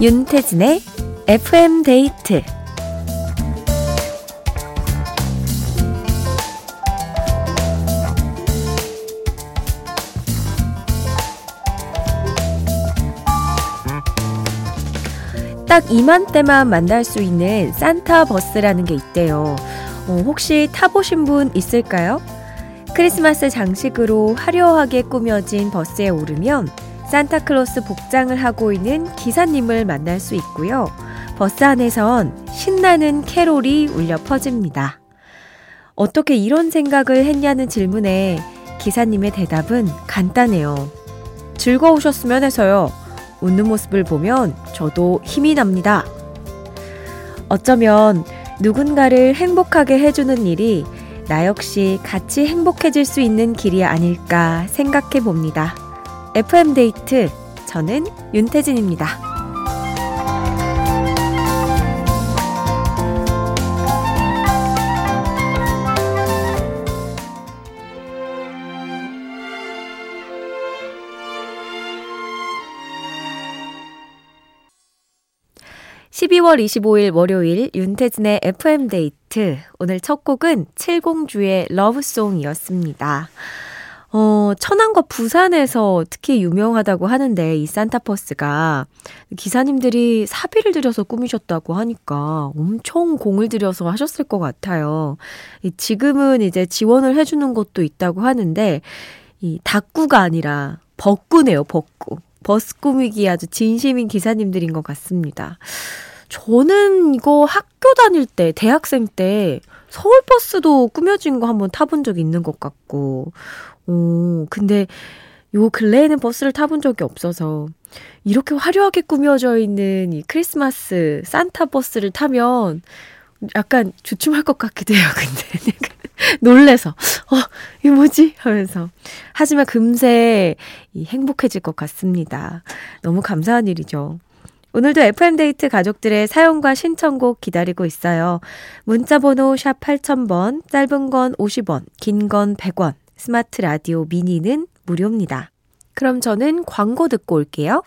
윤태진의 FM 데이트 딱 이맘때만 만날 수 있는 산타 버스라는 게 있대요. 어, 혹시 타보신 분 있을까요? 크리스마스 장식으로 화려하게 꾸며진 버스에 오르면 산타클로스 복장을 하고 있는 기사님을 만날 수 있고요. 버스 안에선 신나는 캐롤이 울려 퍼집니다. 어떻게 이런 생각을 했냐는 질문에 기사님의 대답은 간단해요. 즐거우셨으면 해서요. 웃는 모습을 보면 저도 힘이 납니다. 어쩌면 누군가를 행복하게 해주는 일이 나 역시 같이 행복해질 수 있는 길이 아닐까 생각해 봅니다. FM데이트, 저는 윤태진입니다. 12월 25일 월요일 윤태진의 FM데이트. 오늘 첫 곡은 칠공주의 러브송이었습니다. 어, 천안과 부산에서 특히 유명하다고 하는데 이 산타버스가 기사님들이 사비를 들여서 꾸미셨다고 하니까 엄청 공을 들여서 하셨을 것 같아요. 지금은 이제 지원을 해주는 곳도 있다고 하는데 이 닭구가 아니라 벚구네요, 벚구. 버스 꾸미기 아주 진심인 기사님들인 것 같습니다. 저는 이거 학교 다닐 때, 대학생 때 서울버스도 꾸며진 거 한번 타본 적 있는 것 같고, 오, 근데 요 근래에는 버스를 타본 적이 없어서 이렇게 화려하게 꾸며져 있는 이 크리스마스 산타 버스를 타면 약간 주춤할 것 같기도 해요, 근데. 놀래서, 어, 이게 뭐지? 하면서. 하지만 금세 행복해질 것 같습니다. 너무 감사한 일이죠. 오늘도 FM데이트 가족들의 사연과 신청곡 기다리고 있어요. 문자번호 샵 8000번, 짧은 건 50원, 긴 건 100원, 스마트 라디오 미니는 무료입니다. 그럼 저는 광고 듣고 올게요.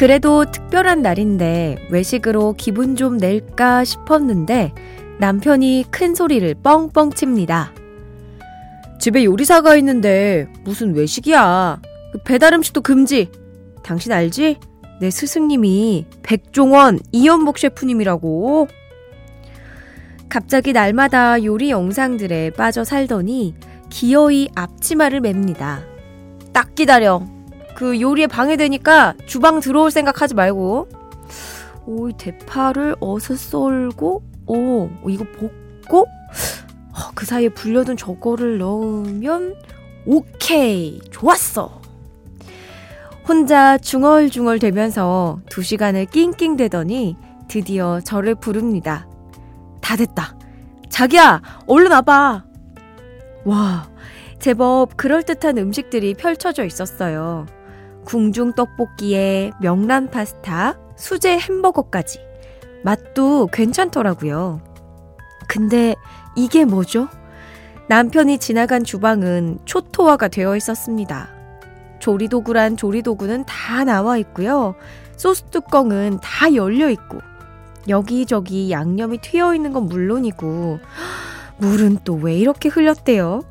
그래도 특별한 날인데 외식으로 기분 좀 낼까 싶었는데 남편이 큰 소리를 뻥뻥 칩니다. 집에 요리사가 있는데 무슨 외식이야. 배달 음식도 금지. 당신 알지? 내 스승님이 백종원 이연복 셰프님이라고. 갑자기 날마다 요리 영상들에 빠져 살더니 기어이 앞치마를 맵니다. 딱 기다려. 그 요리에 방해되니까 주방 들어올 생각 하지 말고. 오, 이 대파를 어서 썰고, 오, 이거 볶고, 어, 그 사이에 불려둔 저거를 넣으면, 오케이, 좋았어. 혼자 중얼중얼 대면서 두 시간을 낑낑대더니 드디어 저를 부릅니다. 다 됐다. 자기야, 얼른 와봐. 와, 제법 그럴듯한 음식들이 펼쳐져 있었어요. 궁중 떡볶이에 명란 파스타, 수제 햄버거까지. 맛도 괜찮더라고요. 근데 이게 뭐죠? 남편이 지나간 주방은 초토화가 되어 있었습니다. 조리도구란 조리도구는 다 나와 있고요. 소스 뚜껑은 다 열려 있고, 여기저기 양념이 튀어 있는 건 물론이고, 물은 또 왜 이렇게 흘렸대요?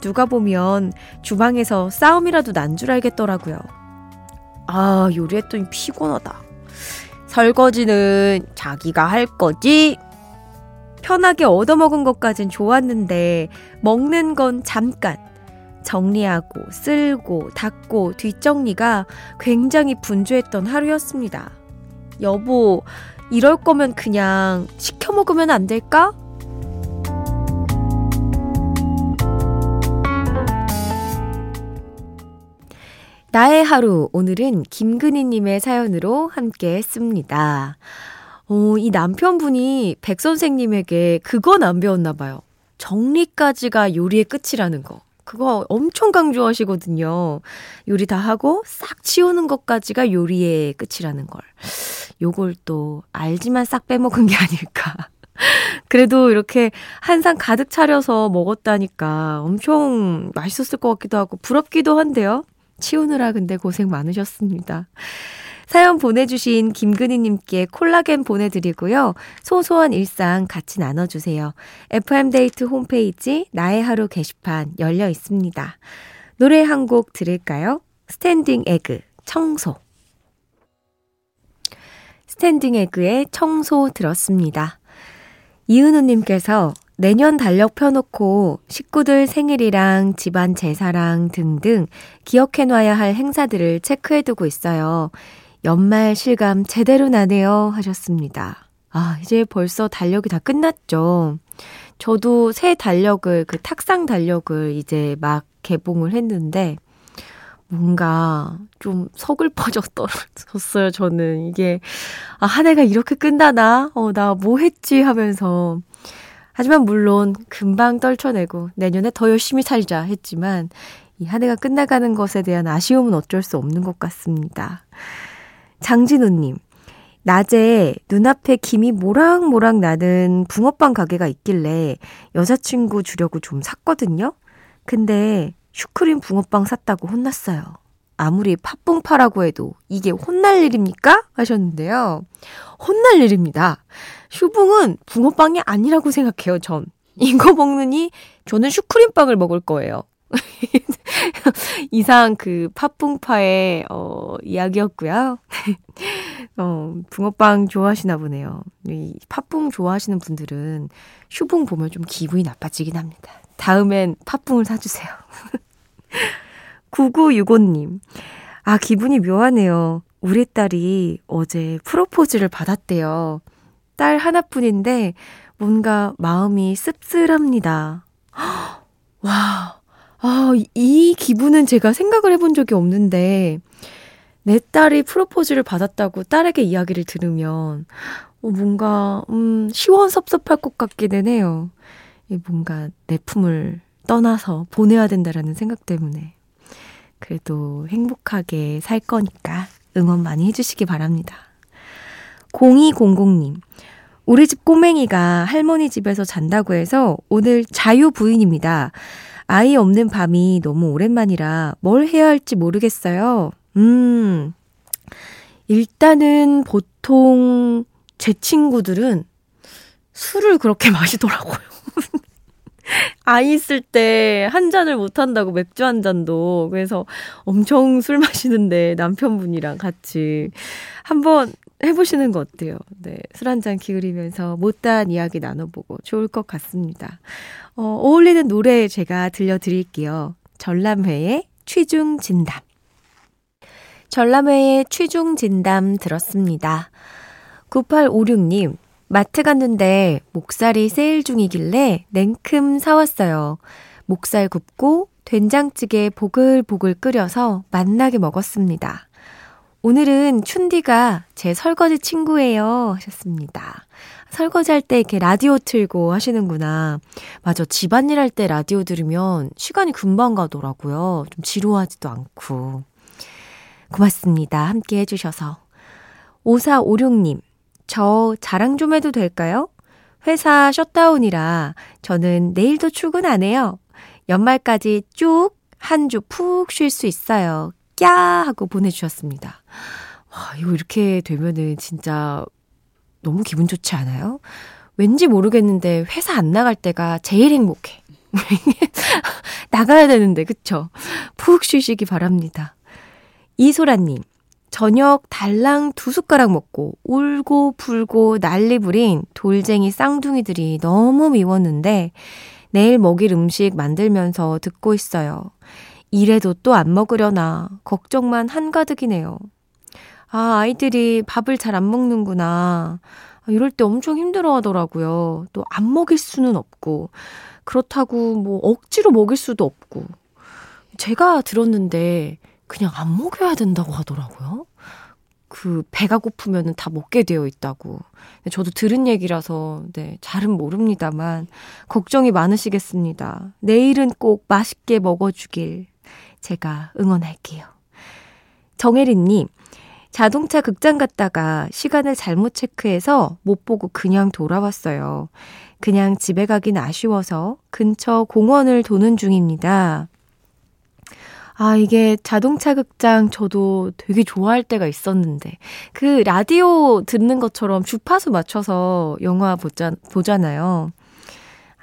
누가 보면 주방에서 싸움이라도 난 줄 알겠더라고요. 아, 요리했더니 피곤하다. 설거지는 자기가 할 거지? 편하게 얻어먹은 것까진 좋았는데, 먹는 건 잠깐. 정리하고, 쓸고, 닦고, 뒷정리가 굉장히 분주했던 하루였습니다. 여보, 이럴 거면 그냥 시켜 먹으면 안 될까? 나의 하루, 오늘은 김근희님의 사연으로 함께 했습니다. 어, 이 남편분이 백 선생님에게 그건 안 배웠나 봐요. 정리까지가 요리의 끝이라는 거. 그거 엄청 강조하시거든요. 요리 다 하고 싹 치우는 것까지가 요리의 끝이라는 걸. 요걸 또 알지만 싹 빼먹은 게 아닐까. 그래도 이렇게 한 상 가득 차려서 먹었다니까 엄청 맛있었을 것 같기도 하고 부럽기도 한데요. 치우느라 근데 고생 많으셨습니다. 사연 보내주신 김근희님께 콜라겐 보내드리고요. 소소한 일상 같이 나눠주세요. FM데이트 홈페이지 나의 하루 게시판 열려 있습니다. 노래 한 곡 들을까요? 스탠딩 에그, 청소. 스탠딩 에그의 청소 들었습니다. 이은우님께서 내년 달력 펴놓고 식구들 생일이랑 집안 제사랑 등등 기억해놔야 할 행사들을 체크해두고 있어요. 연말 실감 제대로 나네요. 하셨습니다. 아, 이제 벌써 달력이 다 끝났죠. 저도 새 달력을, 그 탁상 달력을 이제 막 개봉을 했는데, 뭔가 좀 서글퍼졌어요, 저는. 이게, 아, 한 해가 이렇게 끝나나? 어, 나 뭐 했지? 하면서. 하지만 물론 금방 떨쳐내고 내년에 더 열심히 살자 했지만, 이 한 해가 끝나가는 것에 대한 아쉬움은 어쩔 수 없는 것 같습니다. 장진우님, 낮에 눈앞에 김이 모락모락 나는 붕어빵 가게가 있길래 여자친구 주려고 좀 샀거든요? 근데 슈크림 붕어빵 샀다고 혼났어요. 아무리 팥붕파라고 해도 이게 혼날 일입니까? 하셨는데요. 혼날 일입니다. 슈붕은 붕어빵이 아니라고 생각해요, 전. 이거 먹느니 저는 슈크림빵을 먹을 거예요. 이상 그 팥붕파의 어 이야기였고요. 어 붕어빵 좋아하시나 보네요. 이 팥붕 좋아하시는 분들은 슈붕 보면 좀 기분이 나빠지긴 합니다. 다음엔 팥붕을 사주세요. 9965님. 아, 기분이 묘하네요. 우리 딸이 어제 프로포즈를 받았대요. 딸 하나뿐인데 뭔가 마음이 씁쓸합니다. 와, 아, 이 기분은 제가 생각을 해본 적이 없는데, 내 딸이 프로포즈를 받았다고 딸에게 이야기를 들으면, 어, 뭔가, 음, 시원섭섭할 것 같기는 해요. 뭔가 내 품을 떠나서 보내야 된다라는 생각 때문에. 그래도 행복하게 살 거니까 응원 많이 해주시기 바랍니다. 0200님. 우리 집 꼬맹이가 할머니 집에서 잔다고 해서 오늘 자유 부인입니다. 아이 없는 밤이 너무 오랜만이라 뭘 해야 할지 모르겠어요. 음, 일단은 보통 제 친구들은 술을 그렇게 마시더라고요. 아이 있을 때 한 잔을 못 한다고 맥주 한 잔도. 그래서 엄청 술 마시는데 남편분이랑 같이 한번 해보시는 거 어때요? 네. 술 한 잔 기울이면서 못다한 이야기 나눠보고 좋을 것 같습니다. 어, 어울리는 노래 제가 들려드릴게요. 전람회의 취중 진담. 전람회의 취중 진담 들었습니다. 9856님, 마트 갔는데 목살이 세일 중이길래 냉큼 사왔어요. 목살 굽고 된장찌개 보글보글 끓여서 맛나게 먹었습니다. 오늘은 춘디가 제 설거지 친구예요. 하셨습니다. 설거지 할 때 이렇게 라디오 틀고 하시는구나. 맞아. 집안일 할 때 라디오 들으면 시간이 금방 가더라고요. 좀 지루하지도 않고. 고맙습니다. 함께 해주셔서. 5456님, 저 자랑 좀 해도 될까요? 회사 셧다운이라 저는 내일도 출근 안 해요. 연말까지 쭉 한 주 푹 쉴 수 있어요. 꺄! 하고 보내주셨습니다. 와, 이거 이렇게 되면은 진짜 너무 기분 좋지 않아요? 왠지 모르겠는데 회사 안 나갈 때가 제일 행복해. 나가야 되는데, 그쵸? 푹 쉬시기 바랍니다. 이소라님, 저녁 달랑 두 숟가락 먹고 울고 불고 난리 부린 돌쟁이 쌍둥이들이 너무 미웠는데 내일 먹일 음식 만들면서 듣고 있어요. 이래도 또 안 먹으려나 걱정만 한가득이네요. 아, 아이들이 밥을 잘 안 먹는구나. 이럴 때 엄청 힘들어 하더라고요. 또 안 먹일 수는 없고. 그렇다고 뭐 억지로 먹일 수도 없고. 제가 들었는데 그냥 안 먹여야 된다고 하더라고요. 그 배가 고프면은 다 먹게 되어 있다고. 저도 들은 얘기라서 네, 잘은 모릅니다만 걱정이 많으시겠습니다. 내일은 꼭 맛있게 먹어 주길 제가 응원할게요. 정혜린 님, 자동차 극장 갔다가 시간을 잘못 체크해서 못 보고 그냥 돌아왔어요. 그냥 집에 가긴 아쉬워서 근처 공원을 도는 중입니다. 아, 이게 자동차 극장 저도 되게 좋아할 때가 있었는데, 그 라디오 듣는 것처럼 주파수 맞춰서 영화 보자, 보잖아요.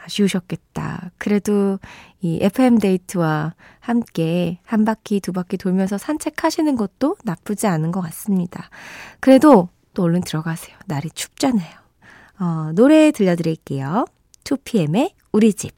아쉬우셨겠다. 그래도 이 FM데이트와 함께 한 바퀴, 두 바퀴 돌면서 산책하시는 것도 나쁘지 않은 것 같습니다. 그래도 또 얼른 들어가세요. 날이 춥잖아요. 어, 노래 들려드릴게요. 2PM의 우리 집.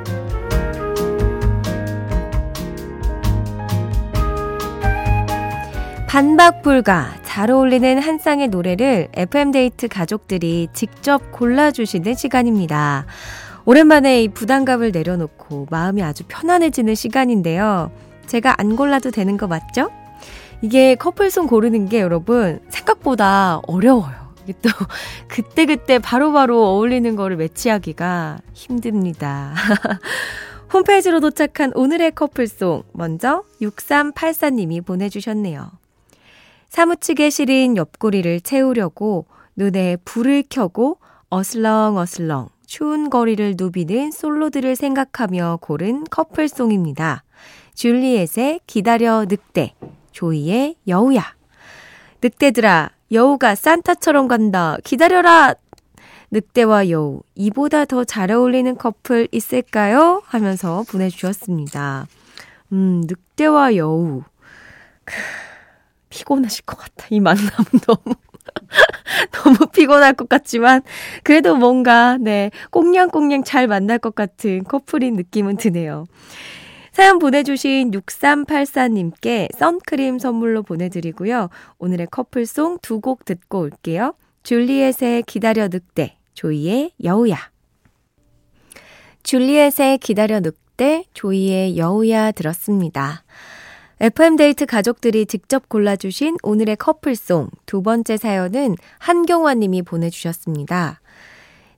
반박 불가 잘 어울리는 한 쌍의 노래를 FM데이트 가족들이 직접 골라주시는 시간입니다. 오랜만에 이 부담감을 내려놓고 마음이 아주 편안해지는 시간인데요. 제가 안 골라도 되는 거 맞죠? 이게 커플송 고르는 게 여러분 생각보다 어려워요. 이게 또 그때그때 바로바로 어울리는 거를 매치하기가 힘듭니다. 홈페이지로 도착한 오늘의 커플송 먼저 6384님이 보내주셨네요. 사무치게 시린 옆구리를 채우려고 눈에 불을 켜고 어슬렁어슬렁 추운 거리를 누비는 솔로들을 생각하며 고른 커플송입니다. 줄리엣의 기다려 늑대, 조이의 여우야. 늑대들아, 여우가 산타처럼 간다. 기다려라! 늑대와 여우, 이보다 더 잘 어울리는 커플 있을까요? 하면서 보내주셨습니다. 음, 늑대와 여우. 피곤하실 것 같아. 이 만남은 너무. 너무 피곤할 것 같지만, 그래도 뭔가, 네, 꽁냥꽁냥 잘 만날 것 같은 커플인 느낌은 드네요. 사연 보내주신 6384님께 선크림 선물로 보내드리고요. 오늘의 커플송 두 곡 듣고 올게요. 줄리엣의 기다려 늑대, 조이의 여우야. 줄리엣의 기다려 늑대, 조이의 여우야 들었습니다. FM데이트 가족들이 직접 골라주신 오늘의 커플송 두 번째 사연은 한경화 님이 보내주셨습니다.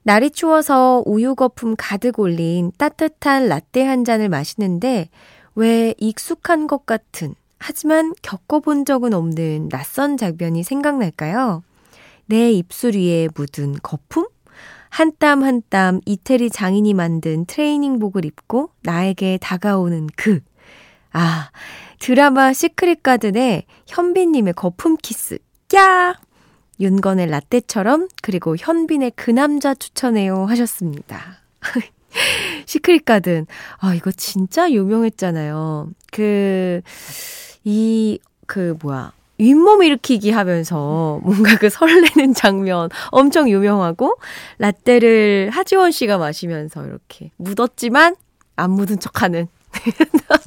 날이 추워서 우유 거품 가득 올린 따뜻한 라떼 한 잔을 마시는데 왜 익숙한 것 같은 하지만 겪어본 적은 없는 낯선 장면이 생각날까요? 내 입술 위에 묻은 거품? 한땀한땀 이태리 장인이 만든 트레이닝복을 입고 나에게 다가오는 그. 아, 드라마 시크릿 가든의 현빈님의 거품 키스. 야! 윤건의 라떼처럼 그리고 현빈의 그 남자 추천해요 하셨습니다. 시크릿 가든. 아, 이거 진짜 유명했잖아요. 그, 이, 그, 뭐야. 윗몸 일으키기 하면서 뭔가 그 설레는 장면 엄청 유명하고 라떼를 하지원 씨가 마시면서 이렇게 묻었지만 안 묻은 척 하는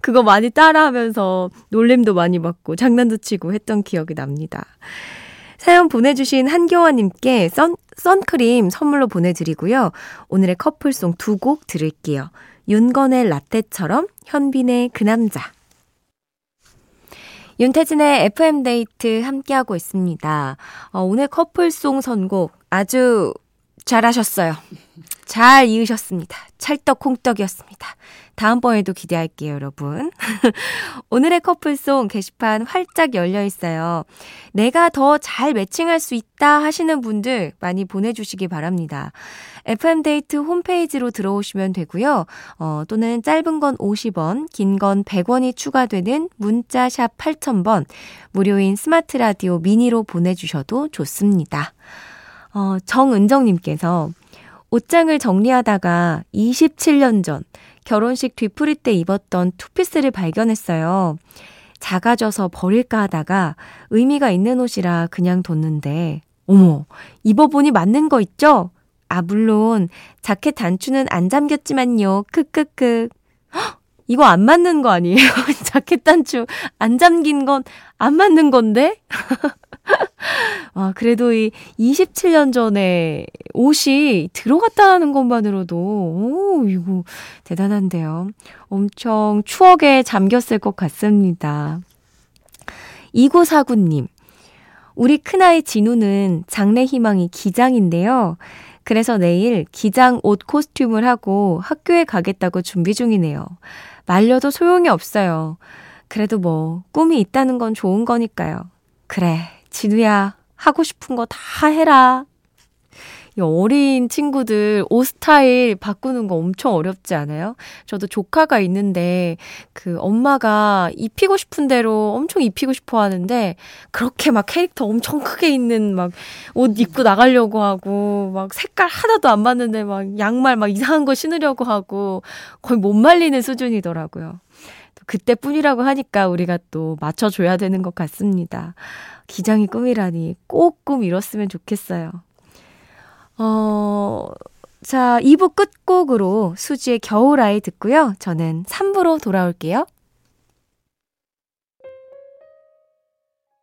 그거 많이 따라하면서 놀림도 많이 받고 장난도 치고 했던 기억이 납니다. 사연 보내주신 한경화님께 선, 선크림 선물로 보내드리고요. 오늘의 커플송 두 곡 들을게요. 윤건의 라떼처럼 현빈의 그 남자. 윤태진의 FM데이트 함께하고 있습니다. 어, 오늘 커플송 선곡 아주 잘하셨어요. 잘 이으셨습니다. 찰떡 콩떡이었습니다. 다음번에도 기대할게요, 여러분. 오늘의 커플송 게시판 활짝 열려 있어요. 내가 더 잘 매칭할 수 있다 하시는 분들 많이 보내주시기 바랍니다. FM데이트 홈페이지로 들어오시면 되고요. 어, 또는 짧은 건 50원, 긴 건 100원이 추가되는 문자샵 8000번, 무료인 스마트 라디오 미니로 보내주셔도 좋습니다. 어, 정은정님께서 옷장을 정리하다가 27년 전 결혼식 뒤풀이 때 입었던 투피스를 발견했어요. 작아져서 버릴까 하다가 의미가 있는 옷이라 그냥 뒀는데, 어머, 입어보니 맞는 거 있죠? 아, 물론, 자켓 단추는 안 잠겼지만요. 크크크. 이거 안 맞는 거 아니에요? 자켓 단추 안 잠긴 건 안 맞는 건데? 아, 그래도 이 27년 전에 옷이 들어갔다는 것만으로도, 오, 이거 대단한데요. 엄청 추억에 잠겼을 것 같습니다. 2949님, 우리 큰아이 진우는 장래 희망이 기장인데요. 그래서 내일 기장 옷 코스튬을 하고 학교에 가겠다고 준비 중이네요. 말려도 소용이 없어요. 그래도 뭐, 꿈이 있다는 건 좋은 거니까요. 그래, 진우야, 하고 싶은 거 다 해라. 이 어린 친구들 옷 스타일 바꾸는 거 엄청 어렵지 않아요? 저도 조카가 있는데 그 엄마가 입히고 싶은 대로 엄청 입히고 싶어 하는데 그렇게 막 캐릭터 엄청 크게 있는 막 옷 입고 나가려고 하고 막 색깔 하나도 안 맞는데 막 양말 막 이상한 거 신으려고 하고 거의 못 말리는 수준이더라고요. 그때뿐이라고 하니까 우리가 또 맞춰줘야 되는 것 같습니다. 기장이 꿈이라니 꼭 꿈 이뤘으면 좋겠어요. 어, 자, 2부 끝곡으로 수지의 겨울아이 듣고요. 저는 3부로 돌아올게요.